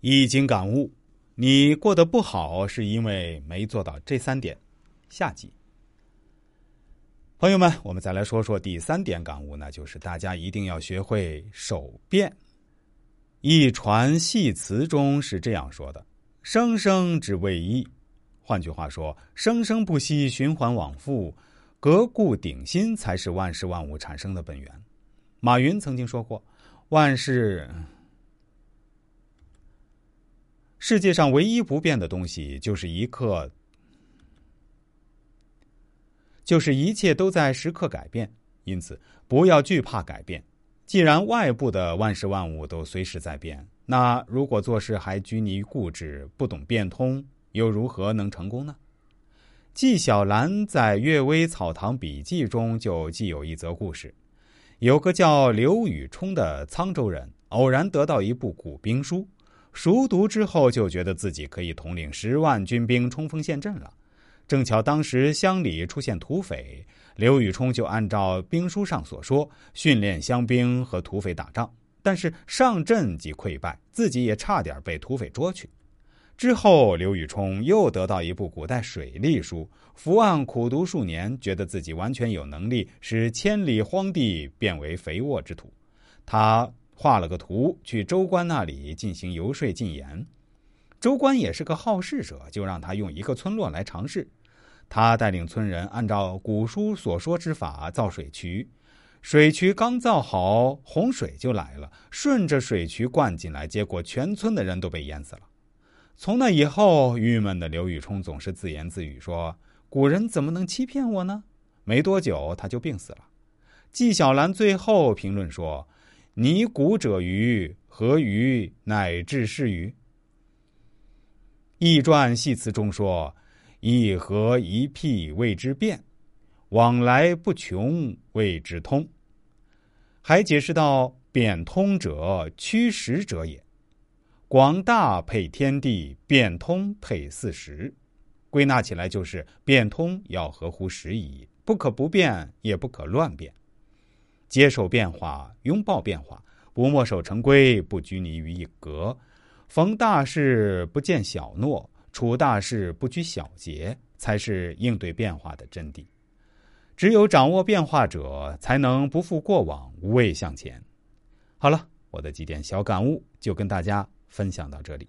易经感悟：你过得不好，是因为没做到这三点。下集，朋友们，我们再来说说第三点感悟，那就是大家一定要学会守变。一传戏词中是这样说的：“生生之谓义。”换句话说，生生不息、循环往复、革故鼎新，才是万事万物产生的本源。马云曾经说过：“万事，世界上唯一不变的东西，就是一刻，就是一切都在时刻改变。因此，不要惧怕改变。既然外部的万事万物都随时在变，那如果做事还拘泥于固执，不懂变通，又如何能成功呢？”纪晓岚在《阅微草堂笔记》中就记有一则故事。有个叫刘禹冲的沧州人，偶然得到一部古兵书，熟读之后就觉得自己可以统领十万军兵冲锋陷阵了。正巧当时乡里出现土匪，刘禹冲就按照兵书上所说，训练乡兵和土匪打仗。但是上阵即溃败，自己也差点被土匪捉去。之后，刘禹冲又得到一部古代水利书，伏案苦读数年，觉得自己完全有能力使千里荒地变为肥沃之土。他画了个图，去州官那里进行游说进言。州官也是个好事者，就让他用一个村落来尝试。他带领村人按照古书所说之法造水渠，水渠刚造好，洪水就来了，顺着水渠灌进来，结果全村的人都被淹死了。从那以后，郁闷的刘禹冲总是自言自语说：“古人怎么能欺骗我呢？”没多久，他就病死了。纪晓岚最后评论说：“泥古者愚，何愚乃至是愚？”易传系词中说：“一合一辟谓之变，往来不穷谓之通。”还解释道：“变通者，驱实者也。”广大配天地，变通配四时，归纳起来就是变通要合乎时宜，不可不变，也不可乱变。接受变化，拥抱变化，不墨守成规，不拘泥于一格，逢大事不见小诺，处大事不拘小节，才是应对变化的真谛。只有掌握变化者，才能不负过往，无畏向前。好了，我的几点小感悟就跟大家。分享到这里。